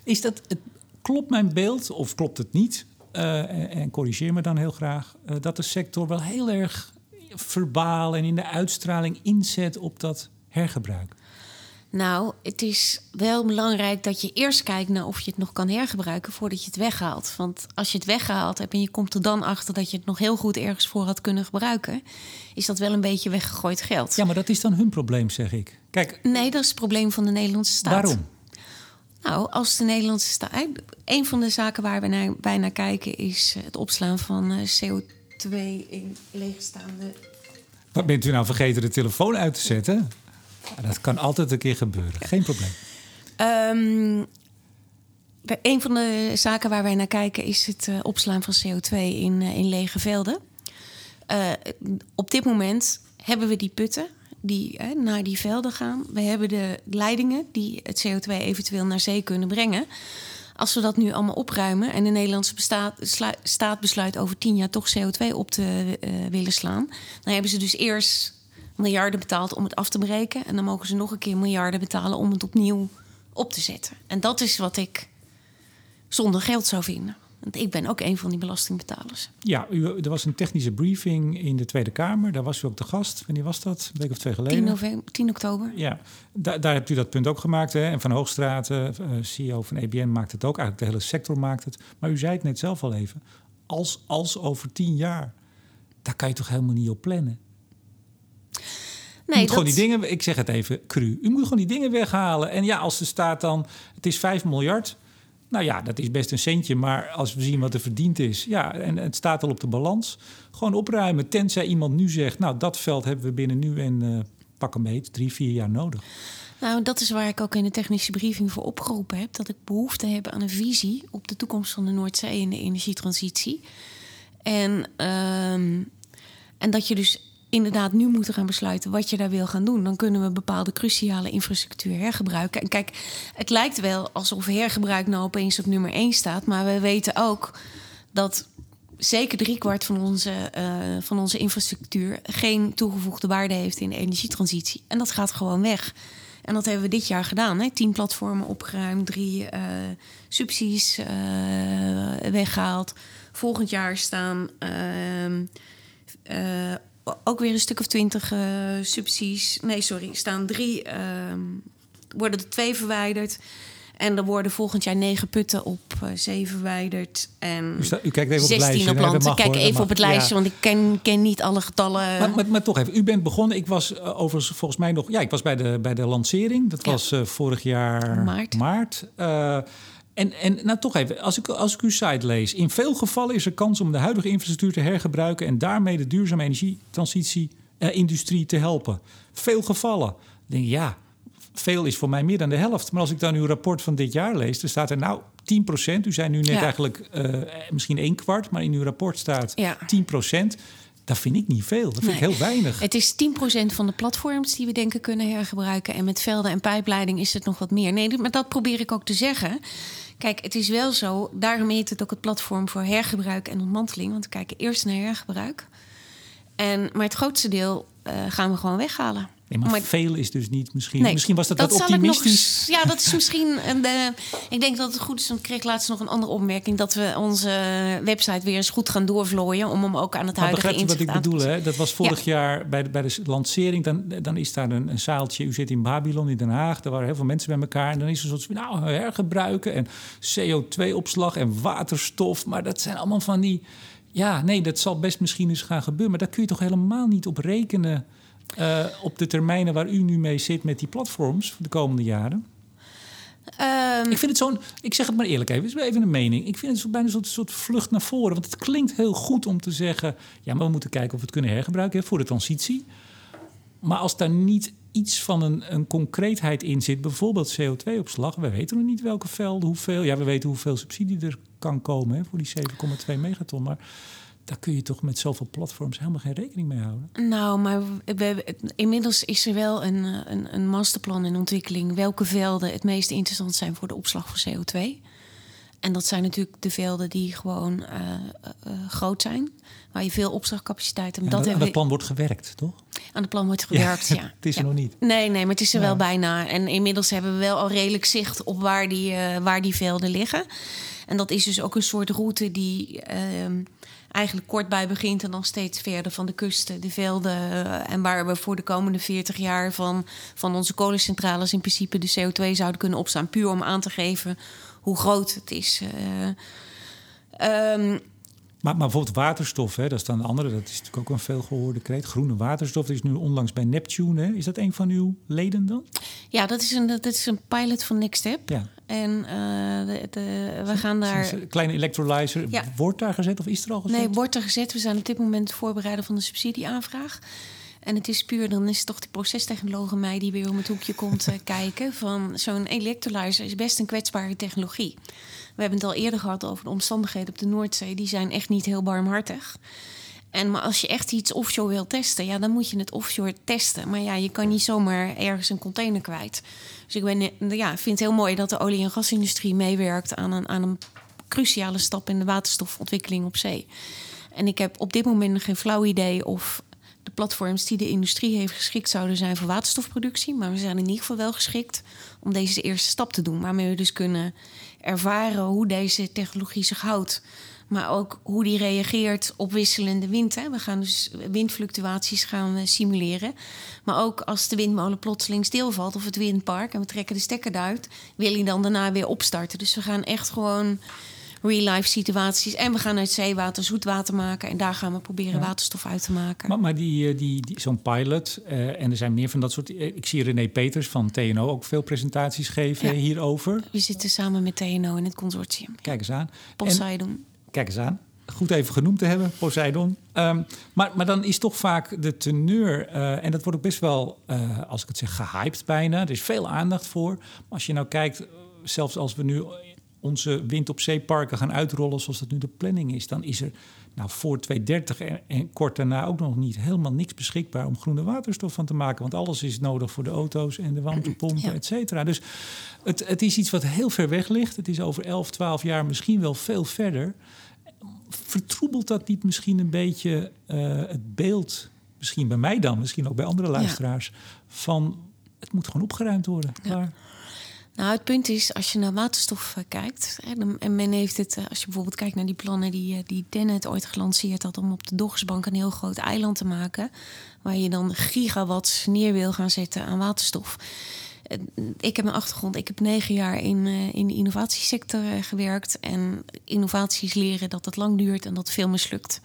A: Is dat, het, klopt mijn beeld of klopt het niet? Uh, en, en, corrigeer me dan heel graag, dat de sector wel heel erg verbaal en in de uitstraling inzet op dat hergebruik?
B: Nou, het is wel belangrijk dat je eerst kijkt naar of je het nog kan hergebruiken voordat je het weghaalt. Want als je het weggehaald hebt en je komt er dan achter dat je het nog heel goed ergens voor had kunnen gebruiken, is dat wel een beetje weggegooid geld.
A: Ja, maar dat is dan hun probleem, zeg ik. Kijk,
B: nee, dat is het probleem van de Nederlandse staat.
A: Waarom?
B: Nou, als de Nederlandse staat. Een van de zaken waar we naar, bij naar kijken is het opslaan van eh, CO2 in leegstaande.
A: Wat bent u nou vergeten de telefoon uit te zetten? Dat kan altijd een keer gebeuren. Geen probleem.
B: Um, een van de zaken waar wij naar kijken is het uh, opslaan van CO2 in, uh, in lege velden. Uh, op dit moment hebben we die putten die naar die velden gaan. We hebben de leidingen die het CO2 eventueel naar zee kunnen brengen. Als we dat nu allemaal opruimen en de Nederlandse bestaat, staat besluit over tien jaar toch CO2 op te willen slaan, dan hebben ze dus eerst miljarden betaald om het af te breken. En dan mogen ze nog een keer miljarden betalen om het opnieuw op te zetten. En dat is wat ik zonder geld zou vinden. Want ik ben ook een van die belastingbetalers.
A: Ja, u, er was een technische briefing in de Tweede Kamer. Daar was u ook de gast. Wanneer was dat? Een week of twee geleden?
B: 10, november, 10 oktober.
A: Ja, daar, daar hebt u dat punt ook gemaakt. Hè? En Van Hoogstraten, uh, CEO van EBN, maakt het ook. Eigenlijk de hele sector maakt het. Maar u zei het net zelf al even. Als, als over tien jaar, daar kan je toch helemaal niet op plannen? Nee, moet gewoon die dingen, ik zeg het even cru. U moet gewoon die dingen weghalen. En ja, als de staat dan, het is 5 miljard. Nou ja, dat is best een centje, maar als we zien wat er verdiend is, ja, en het staat al op de balans, gewoon opruimen. Tenzij iemand nu zegt, nou, dat veld hebben we binnen nu en uh, pak een meet, drie, vier jaar nodig.
B: Nou, dat is waar ik ook in de technische briefing voor opgeroepen heb. Dat ik behoefte heb aan een visie op de toekomst van de Noordzee en de energietransitie. En, um, en dat je dus inderdaad nu moeten gaan besluiten wat je daar wil gaan doen. Dan kunnen we bepaalde cruciale infrastructuur hergebruiken. En kijk, het lijkt wel alsof hergebruik nou opeens op nummer 1 staat. Maar we weten ook dat zeker driekwart van onze, uh, van onze infrastructuur geen toegevoegde waarde heeft in de energietransitie. En dat gaat gewoon weg. En dat hebben we dit jaar gedaan. Hè? Tien platformen opgeruimd, drie uh, subsidies uh, weggehaald. Volgend jaar staan ehm, ook weer een stuk of twintig uh, subsidies. Nee, sorry, staan drie. Uh, worden er twee verwijderd. En er worden volgend jaar negen putten op uh, zee verwijderd. En
A: u, sta, u kijkt even op het
B: 16
A: lijstje.
B: op
A: Nee, dat
B: land.
A: mag,
B: Ik kijk
A: hoor,
B: even op het lijstje,
A: Ja.
B: want ik ken, ken niet alle getallen.
A: Maar, maar, maar toch even, u bent begonnen. Ik was uh, overigens volgens mij nog... Ja, ik was bij de, bij de lancering. Dat
B: Ja.
A: was uh, vorig jaar
B: Maart.
A: maart. En, en nou toch even, als ik, als ik uw site lees... in veel gevallen is er kans om de huidige infrastructuur te hergebruiken... en daarmee de duurzame energietransitie-industrie te helpen. Veel gevallen. Dan denk ja, veel is voor mij meer dan de helft. Maar als ik dan uw rapport van dit jaar lees... dan staat er nou 10 procent. U zei nu net
B: Ja.
A: eigenlijk uh, misschien één kwart... maar in uw rapport staat
B: Ja.
A: 10 procent. Dat vind ik niet veel. Dat vind ik heel weinig.
B: Het is 10% van de platforms die we denken kunnen hergebruiken. En met velden en pijpleiding is het nog wat meer. Nee, maar dat probeer ik ook te zeggen. Kijk, het is wel zo. Daarom heet het ook het platform voor hergebruik en ontmanteling. Want we kijken eerst naar hergebruik. En, maar het grootste deel eh, gaan we gewoon weghalen.
A: Nee, maar,
B: Maar-
A: veel is dus niet misschien.
B: Nee,
A: misschien was dat, wat
B: zal ik nog
A: optimistisch.
B: eens- ja, dat is misschien. Een, eh, ik denk dat het goed is. Want ik kreeg laatst nog een andere opmerking. Dat we onze website weer eens goed gaan doorvlooien. Om hem ook aan het
A: Maar
B: huidige
A: begrijpt u wat ik
B: te
A: bedoel? Hè? Dat was vorig jaar bij de, bij de lancering. Dan, dan is daar een, een zaaltje. U zit in Babylon in Den Haag. Daar waren heel veel mensen bij elkaar. En dan is er soort nou, hergebruiken en CO2-opslag en waterstof. Maar dat zijn allemaal van die. Ja, nee, dat zal best misschien eens gaan gebeuren. Maar daar kun je toch helemaal niet op rekenen. Eh, op de termijnen waar u nu mee zit met die platforms voor de komende jaren.
B: Ehm,
A: Ik vind het zo'n, ik zeg het maar eerlijk even, is even een mening. Ik vind het zo bijna een soort, soort vlucht naar voren. Want het klinkt heel goed om te zeggen, ja, maar we moeten kijken of we het kunnen hergebruiken hè, voor de transitie. Maar als daar niet iets van een, een concreetheid in zit, bijvoorbeeld CO2-opslag, we weten nog niet welke velden, hoeveel. Ja, we weten hoeveel subsidie er kan komen hè, voor die 7,2 megaton. Maar daar kun je toch met zoveel platforms helemaal geen rekening mee houden.
B: Nou, maar we, inmiddels is er wel een, eh, een, een masterplan in ontwikkeling. Welke velden het meest interessant zijn voor de opslag van CO2. En dat zijn natuurlijk de velden die gewoon eh, eh, groot zijn. Waar je veel opslagcapaciteit hebt.
A: Ja,
B: dat
A: aan
B: we-
A: plan wordt gewerkt, toch?
B: aan het plan wordt gewerkt, ja.
A: het is er
B: Ja.
A: nog niet.
B: Nee, nee, maar het is er wel bijna. En inmiddels hebben we wel al redelijk zicht op waar die, waar die velden liggen. En dat is dus ook een soort route die ehm, eigenlijk kort bij begint... en dan steeds verder van de kusten, de velden... eh, en waar we voor de komende 40 jaar van, van onze kolencentrales... in principe de CO2 zouden kunnen opstaan. Puur om aan te geven hoe groot het is. Ehm,
A: Maar, maar bijvoorbeeld waterstof, hè, dat is dan een andere. Dat is natuurlijk ook een veelgehoorde kreet. Groene waterstof dat is nu onlangs bij Neptune. Hè. Is dat een van uw leden dan?
B: ja, dat is, een, dat is een pilot van Nextstep.
A: Ja.
B: En eh, de, de, we gaan daar...
A: Een kleine electrolyzer.
B: Ja.
A: Wordt daar gezet of is er al gezet?
B: Nee, wordt er gezet. We zijn op dit moment het voorbereiden van de subsidieaanvraag. En het is puur, dan is het toch die procestechnologe mij die weer om het hoekje komt eh, kijken. Van zo'n electrolyzer is best een kwetsbare technologie. We hebben het al eerder gehad over de omstandigheden op de Noordzee. Die zijn echt niet heel barmhartig. En maar als je echt iets offshore wil testen, ja, dan moet je het offshore testen. Maar ja, je kan niet zomaar ergens een container kwijt. Dus ik ben, ja, vind het heel mooi dat de olie- en gasindustrie meewerkt aan een, aan een cruciale stap in de waterstofontwikkeling op zee. En ik heb op dit moment geen flauw idee of de platforms die de industrie heeft geschikt zouden zijn voor waterstofproductie. Maar we zijn in ieder geval wel geschikt om deze eerste stap te doen. Waarmee we dus kunnen ervaren hoe deze technologie zich houdt. Maar ook hoe die reageert op wisselende wind. Hè. We gaan dus windfluctuaties gaan we simuleren. Maar ook als de windmolen plotseling stilvalt of het windpark... en we trekken de stekker eruit, wil hij dan daarna weer opstarten. Dus we gaan echt gewoon real-life situaties... en we gaan uit zeewater zoetwater maken... en daar gaan we proberen
A: Ja.
B: waterstof uit te maken.
A: Maar, maar die, eh, die, die, zo'n pilot, eh, en er zijn meer van dat soort... eh, Ik zie René Peters van TNO ook veel presentaties geven
B: Ja.
A: hierover.
B: We zitten samen met TNO in het consortium.
A: Kijk eens aan. En,
B: Poseidon.
A: kijk eens aan. Goed even genoemd te hebben, Poseidon. Ehm, maar, maar dan is toch vaak de teneur, en dat wordt ook best wel, als ik het zeg, gehyped bijna. Er is veel aandacht voor. Maar als je nou kijkt, zelfs als we nu onze wind op zeeparken gaan uitrollen zoals dat nu de planning is, dan is er nou voor 2030 en, en kort daarna ook nog niet helemaal niks beschikbaar om groene waterstof van te maken. Want alles is nodig voor de auto's en de warmtepompen,
B: Ja.
A: et cetera. Dus het, het is iets wat heel ver weg ligt. Het is over 11, 12 jaar misschien wel veel verder vertroebelt dat niet misschien een beetje eh, het beeld, misschien bij mij dan, misschien ook bij andere luisteraars, van het moet gewoon opgeruimd worden. Klaar.
B: Nou, het punt is, als je naar waterstof eh, kijkt... En men heeft het, eh, als je bijvoorbeeld kijkt naar die plannen... die, eh, die Dennet ooit gelanceerd had om op de Doggersbank... een heel groot eiland te maken... waar je dan gigawatts neer wil gaan zetten aan waterstof... ik heb een achtergrond. Ik heb negen jaar in, in de innovatiesector gewerkt. En innovaties leren dat het lang duurt en dat veel mislukt.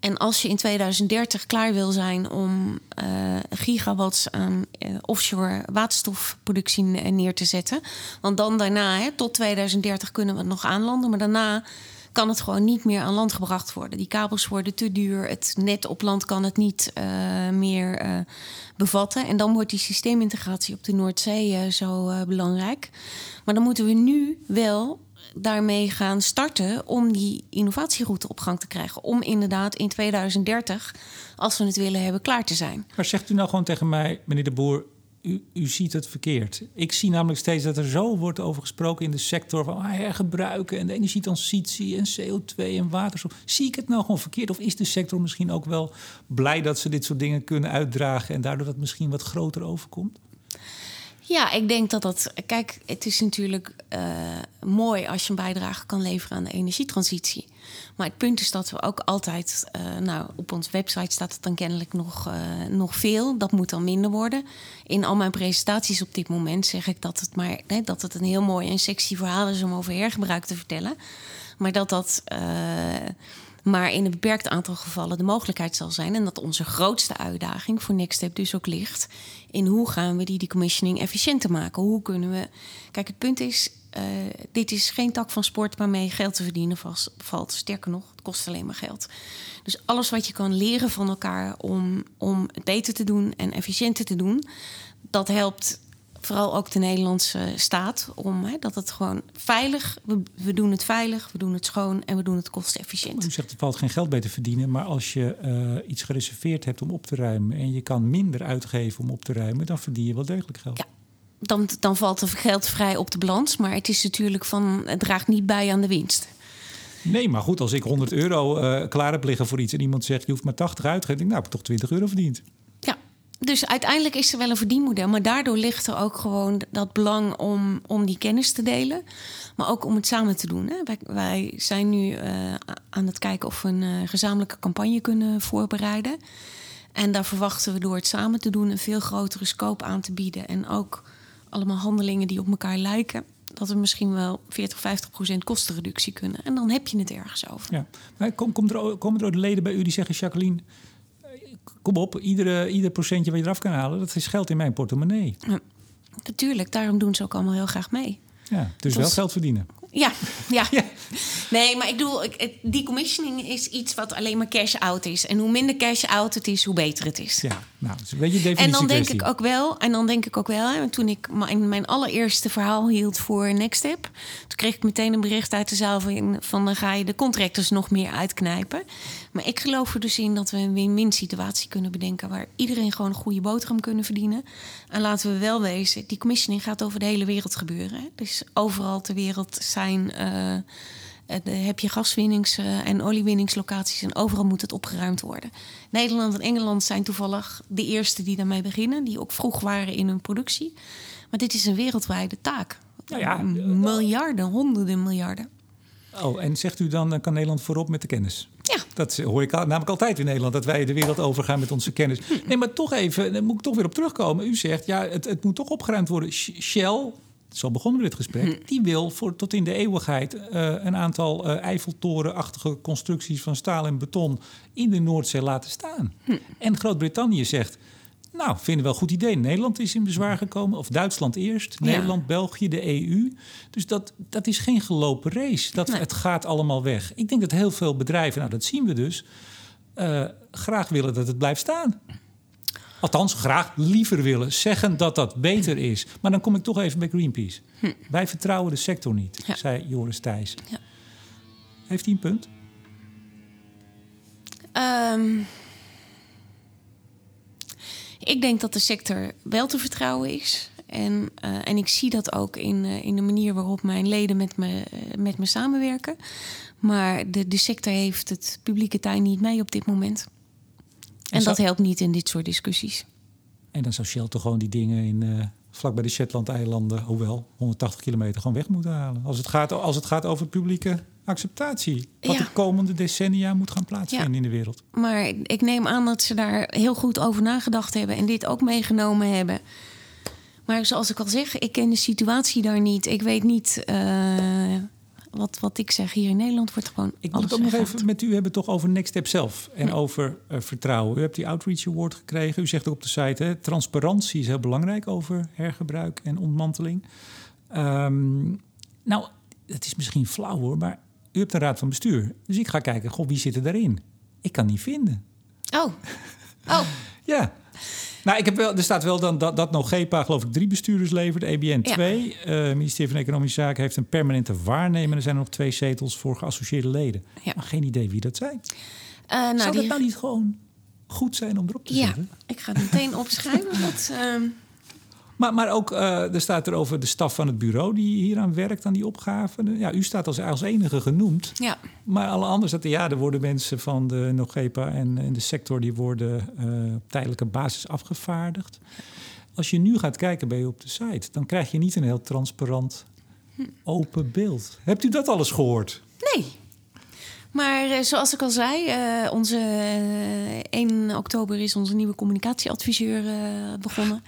B: En als je in 2030 klaar wil zijn om uh, gigawatts aan uh, offshore waterstofproductie neer te zetten. Want dan daarna, hè, tot 2030 kunnen we het nog aanlanden. Maar daarna kan het gewoon niet meer aan land gebracht worden. Die kabels worden te duur. Het net op land kan het niet uh, meer bevatten. En dan wordt die systeemintegratie op de Noordzee zo belangrijk. Maar dan moeten we nu wel daarmee gaan starten om die innovatieroute op gang te krijgen. Om inderdaad in 2030, als we het willen hebben, klaar te zijn.
A: Maar zegt u nou gewoon tegen mij, meneer de Boer, u, u, ziet het verkeerd. Ik zie namelijk steeds dat er zo wordt over gesproken in de sector van ah, hergebruiken en de energietransitie en CO2 en waterstof. Zie ik het nou gewoon verkeerd? Of is de sector misschien ook wel blij dat ze dit soort dingen kunnen uitdragen en daardoor dat misschien wat groter overkomt?
B: Ja, ik denk dat dat. Kijk, het is natuurlijk uh, mooi als je een bijdrage kan leveren aan de energietransitie. Maar het punt is dat we ook altijd. Uh, nou, op onze website staat het dan kennelijk nog, uh, nog veel. Dat moet dan minder worden. In al mijn presentaties op dit moment zeg ik dat het maar nee, dat het een heel mooi en sexy verhaal is om over hergebruik te vertellen. Maar dat dat maar in een beperkt aantal gevallen de mogelijkheid zal zijn. En dat onze grootste uitdaging voor Nextstep dus ook ligt in hoe gaan we die decommissioning efficiënter maken? Hoe kunnen we. Kijk, het punt is. Uh, dit is geen tak van sport waarmee geld te verdienen valt. Sterker nog, het kost alleen maar geld. Dus alles wat je kan leren van elkaar om, om het beter te doen en efficiënter te doen, dat helpt vooral ook de Nederlandse staat, om hè, dat het gewoon veilig, we, we, doen het veilig, we doen het schoon en we doen het kostenefficiënt.
A: U zegt er valt geen geld bij te verdienen, maar als je uh, iets gereserveerd hebt om op te ruimen en je kan minder uitgeven om op te ruimen, dan verdien je wel degelijk geld.
B: Ja. Dan, dan valt er geld vrij op de balans, maar het is natuurlijk van, het draagt niet bij aan de winst.
A: Nee, maar goed, als ik 100 euro uh, klaar heb liggen voor iets en iemand zegt je hoeft maar 80 uit te geven, nou heb ik toch 20 euro verdiend
B: dus uiteindelijk is er wel een verdienmodel. Maar daardoor ligt er ook gewoon dat belang om, om die kennis te delen. Maar ook om het samen te doen. Hè. Wij, wij, zijn nu uh, aan het kijken of we een uh, gezamenlijke campagne kunnen voorbereiden. En daar verwachten we door het samen te doen een veel grotere scope aan te bieden. En ook allemaal handelingen die op elkaar lijken. Dat we misschien wel 40, 50 procent kostenreductie kunnen. En dan heb je het ergens over.
A: Ja. Kom, kom er, komen er ook leden bij u die zeggen: Jacqueline kom op, iedere, ieder procentje wat je eraf kan halen, dat is geld in mijn portemonnee. Ja,
B: natuurlijk, daarom doen ze ook allemaal heel graag mee.
A: Ja, dus wel geld verdienen.
B: Ja, ja, ja. Nee, maar ik bedoel, decommissioning is iets wat alleen maar cash-out is. En hoe minder cash-out het is, hoe beter het is.
A: Ja, nou, dat is een beetje definitie
B: En dan denk ik ook wel, en dan denk ik ook wel, hè, toen ik mijn, mijn allereerste verhaal hield voor Next Step, toen kreeg ik meteen een bericht uit de zaal van, van dan ga je de contractors nog meer uitknijpen. Maar ik geloof er dus in dat we een win-win situatie kunnen bedenken waar iedereen gewoon een goede boterham kunnen verdienen. En laten we wel wezen, die commissioning gaat over de hele wereld gebeuren. Hè? Dus overal ter wereld zijn. Uh, heb je gaswinnings- uh, en oliewinningslocaties en overal moet het opgeruimd worden. Nederland en Engeland zijn toevallig de eerste die daarmee beginnen, die ook vroeg waren in hun productie. Maar dit is een wereldwijde taak. Nou ja, miljarden, honderden miljarden.
A: Oh, en zegt u dan, kan Nederland voorop met de kennis?
B: Ja.
A: Dat hoor ik namelijk altijd in Nederland, dat wij de wereld overgaan met onze kennis. Hm. Nee, maar toch even, daar moet ik toch weer op terugkomen. U zegt, ja, het, het moet toch opgeruimd worden. Shell, zo begonnen we dit gesprek, hm. die wil voor, tot in de eeuwigheid uh, een aantal uh, Eiffeltorenachtige constructies van staal en beton in de Noordzee laten staan. Hm. En Groot-Brittannië zegt, nou, vinden we wel een goed idee. Nederland is in bezwaar gekomen, of Duitsland eerst, Nederland, België, de EU. Dus dat, dat is geen gelopen race. Dat, Het gaat allemaal weg. Ik denk dat heel veel bedrijven, nou dat zien we dus, uh, graag willen dat het blijft staan. Althans, graag liever willen zeggen dat dat beter is. Maar dan kom ik toch even bij Greenpeace. Hm. Wij vertrouwen de sector niet, zei Joris Thijs. Ja. Heeft hij een punt?
B: Um, ik denk dat de sector wel te vertrouwen is. En, uh, en ik zie dat ook in, uh, in de manier waarop mijn leden met me, uh, met me samenwerken. Maar de, de sector heeft het publieke tuin niet mee op dit moment. En, dat helpt niet in dit soort discussies.
A: En dan zou Shell toch gewoon die dingen in, vlak bij de Shetland-eilanden, hoewel 180 kilometer, gewoon weg moeten halen. Als het gaat, als het gaat over publieke acceptatie. Wat de komende decennia moet gaan plaatsvinden in de wereld.
B: Maar ik neem aan dat ze daar heel goed over nagedacht hebben en dit ook meegenomen hebben. Maar zoals ik al zeg, ik ken de situatie daar niet. Ik weet niet uh, wat, wat ik zeg. Hier in Nederland wordt gewoon.
A: Ik moet het ook nog even met u hebben, toch over Next Step zelf en over uh, vertrouwen. U hebt die Outreach Award gekregen. U zegt ook op de site: hè, transparantie is heel belangrijk over hergebruik en ontmanteling. Um, nou, het is misschien flauw hoor, maar u hebt een raad van bestuur. Dus ik ga kijken, goh, wie zit er daarin? Ik kan niet vinden.
B: Oh. Oh.
A: ja. Nou, ik heb wel, er staat wel dan dat, dat NOGEPA geloof ik drie bestuurders levert, EBN twee. Het uh, ministerie van Economische Zaken heeft een permanente waarnemer. Er zijn er nog twee zetels voor geassocieerde leden. Ja. Maar geen idee wie dat zijn. Uh, nou, Zou dat nou niet gewoon goed zijn om erop te
B: ja,
A: zetten?
B: ik ga het meteen opschrijven. dat.
A: Maar, maar ook, uh, er staat er over de staf van het bureau die hier aan werkt, aan die opgave. Ja, u staat als, als enige genoemd.
B: Ja.
A: Maar alle anderen zaten, ja, er worden mensen van de NOGEPA en, en de sector... die worden uh, op tijdelijke basis afgevaardigd. Als je nu gaat kijken bij je op de site... dan krijg je niet een heel transparant, open beeld. Hebt u dat alles gehoord?
B: Nee. Maar uh, zoals ik al zei, uh, onze 1 oktober is onze nieuwe communicatieadviseur begonnen.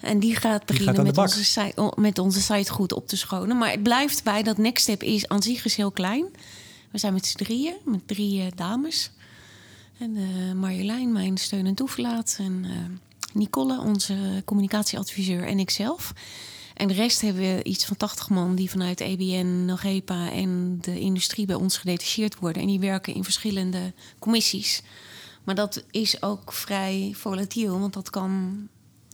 B: En die gaat beginnen met, onze site, met onze site goed op te schonen. Maar het blijft bij dat Next Step is aan zich is heel klein. We zijn met z'n drieën, met drie uh, dames. En uh, Marjolein, mijn steun en toeverlaat. En uh, Nicole, onze communicatieadviseur en ikzelf. En de rest hebben we iets van 80 man die vanuit EBN, NOGEPA en de industrie bij ons gedetacheerd worden. En die werken in verschillende commissies. Maar dat is ook vrij volatiel, want dat kan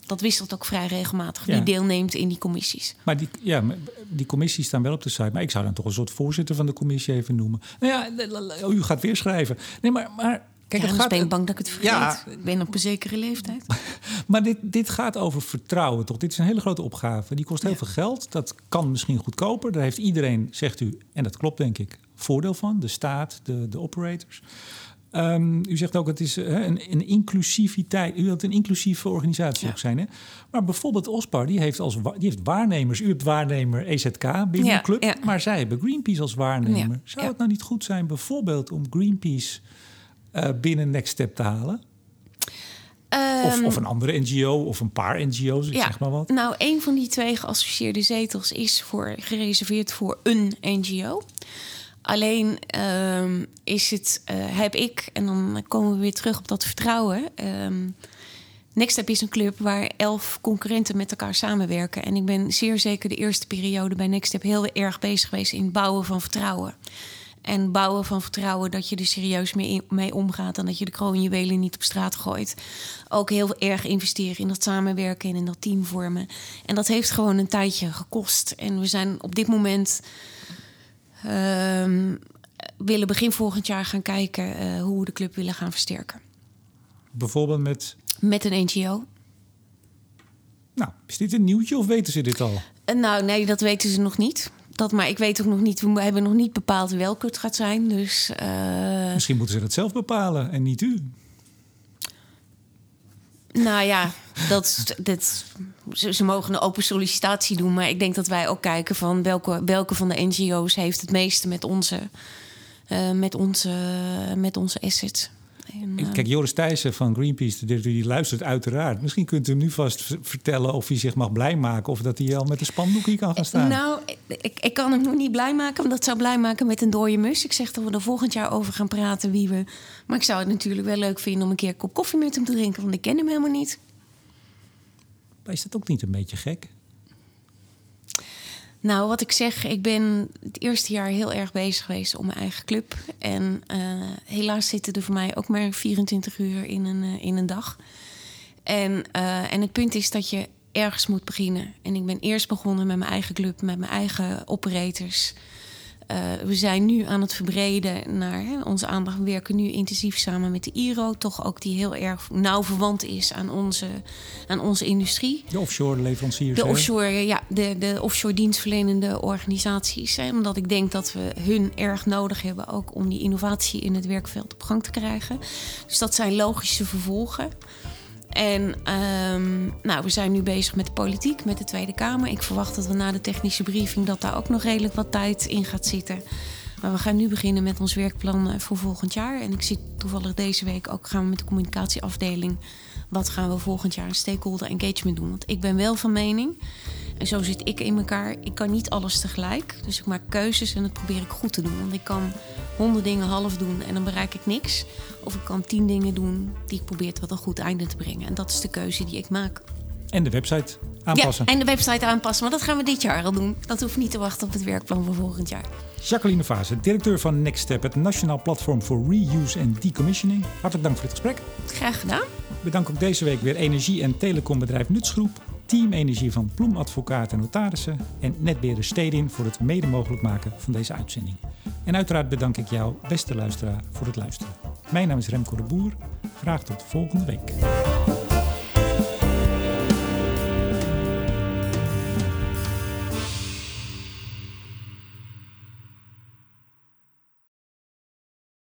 B: dat wisselt ook vrij regelmatig. Wie deelneemt in die commissies.
A: Maar die, ja, die commissies staan wel op de site. Maar ik zou dan toch een soort voorzitter van de commissie even noemen. Nou ja, u gaat weer schrijven. Nee, maar, maar
B: Kijk, ja, het gaat, ben ik bang dat ik het vergeet. Ja, ik ben op een zekere leeftijd.
A: maar dit, dit gaat over vertrouwen, toch? Dit is een hele grote opgave. Die kost heel veel geld. Dat kan misschien goedkoper. Daar heeft iedereen, zegt u, en dat klopt denk ik, voordeel van. De staat, de, de operators. Um, u zegt ook, het is uh, een, een, inclusiviteit. U wilt een inclusieve organisatie ook zijn. Hè? Maar bijvoorbeeld OSPAR, die heeft, als, die heeft waarnemers. U hebt waarnemer EZK binnen ja, club. Ja. Maar zij hebben Greenpeace als waarnemer. Zou het nou niet goed zijn bijvoorbeeld om Greenpeace uh, binnen Next Step te halen? Um, of, of, een andere NGO of een paar NGO's, ik zeg maar wat.
B: Nou, een van die twee geassocieerde zetels is voor, gereserveerd voor een NGO. Alleen ehm, is het, uh, heb ik, en dan komen we weer terug op dat vertrouwen. Um, Nextstep is een club waar elf concurrenten met elkaar samenwerken. En ik ben zeer zeker de eerste periode bij Nextstep heel erg bezig geweest in bouwen van vertrouwen. En bouwen van vertrouwen dat je er serieus mee, mee omgaat en dat je de kroonjuwelen niet op straat gooit. Ook heel erg investeren in dat samenwerken en in dat team vormen. En dat heeft gewoon een tijdje gekost. En we zijn op dit moment willen begin volgend jaar gaan kijken uh, hoe we de club willen gaan versterken.
A: Bijvoorbeeld met?
B: Met een NGO.
A: Nou, is dit een nieuwtje of weten ze dit al?
B: Uh, nou, nee, dat weten ze nog niet. Dat, maar ik weet ook nog niet, we hebben nog niet bepaald welke het gaat zijn. Dus, uh...
A: Misschien moeten ze dat zelf bepalen en niet u.
B: Nou ja, dat, dat, ze, mogen een open sollicitatie doen. Maar ik denk dat wij ook kijken van welke, welke van de NGO's heeft het meeste met onze, uh, met onze, met onze assets.
A: En, uh... Kijk, Joris Thijssen van Greenpeace, die, die, luistert uiteraard. Misschien kunt u hem nu vast vertellen of hij zich mag blij maken... of dat hij al met een spandoek hier kan gaan staan.
B: Nou, ik, ik kan hem nog niet blij maken... want dat zou blij maken met een dode mus. Ik zeg dat we er volgend jaar over gaan praten wie we... Maar ik zou het natuurlijk wel leuk vinden om een keer een kop koffie met hem te drinken... want ik ken hem helemaal niet.
A: Maar is dat ook niet een beetje gek?
B: Nou, wat ik zeg, ik ben het eerste jaar heel erg bezig geweest om mijn eigen club. En uh, helaas zitten er voor mij ook maar 24 uur in een, uh, in een dag. En, uh, en het punt is dat je ergens moet beginnen. En ik ben eerst begonnen met mijn eigen club, met mijn eigen operators. Uh, we zijn nu aan het verbreden naar hè, onze aandacht. We werken nu intensief samen met de IRO, toch ook die heel erg nauw verwant is aan onze, aan onze industrie.
A: De offshore leveranciers.
B: De offshore, ja, de, de offshore dienstverlenende organisaties. Hè, omdat ik denk dat we hun erg nodig hebben, ook om die innovatie in het werkveld op gang te krijgen. Dus dat zijn logische vervolgen. En um, nou, we zijn nu bezig met de politiek, met de Tweede Kamer. Ik verwacht dat we na de technische briefing dat daar ook nog redelijk wat tijd in gaat zitten. Maar we gaan nu beginnen met ons werkplan eh, voor volgend jaar. En ik zie toevallig deze week ook gaan we met de communicatieafdeling wat gaan we volgend jaar aan stakeholder engagement doen. Want ik ben wel van mening, en zo zit ik in elkaar, ik kan niet alles tegelijk. Dus ik maak keuzes en dat probeer ik goed te doen. Want ik kan honderd dingen half doen en dan bereik ik niks. Of ik kan tien dingen doen die ik probeer tot een goed einde te brengen. En dat is de keuze die ik maak.
A: En de website aanpassen.
B: Ja, en de website aanpassen. Maar dat gaan we dit jaar al doen. Dat hoeft niet te wachten op het werkplan van volgend jaar.
A: Jacqueline Vase, directeur van Next Step, het Nationaal Platform voor Reuse en Decommissioning. Hartelijk dank voor het gesprek.
B: Graag gedaan.
A: Bedank ook deze week weer energie- en telecombedrijf Nutsgroep, Team Energie van Ploem Advocaten en Notarissen en Netbeheerder Stedin voor het mede mogelijk maken van deze uitzending. En uiteraard bedank ik jou, beste luisteraar, voor het luisteren. Mijn naam is Remco de Boer. Graag tot volgende week.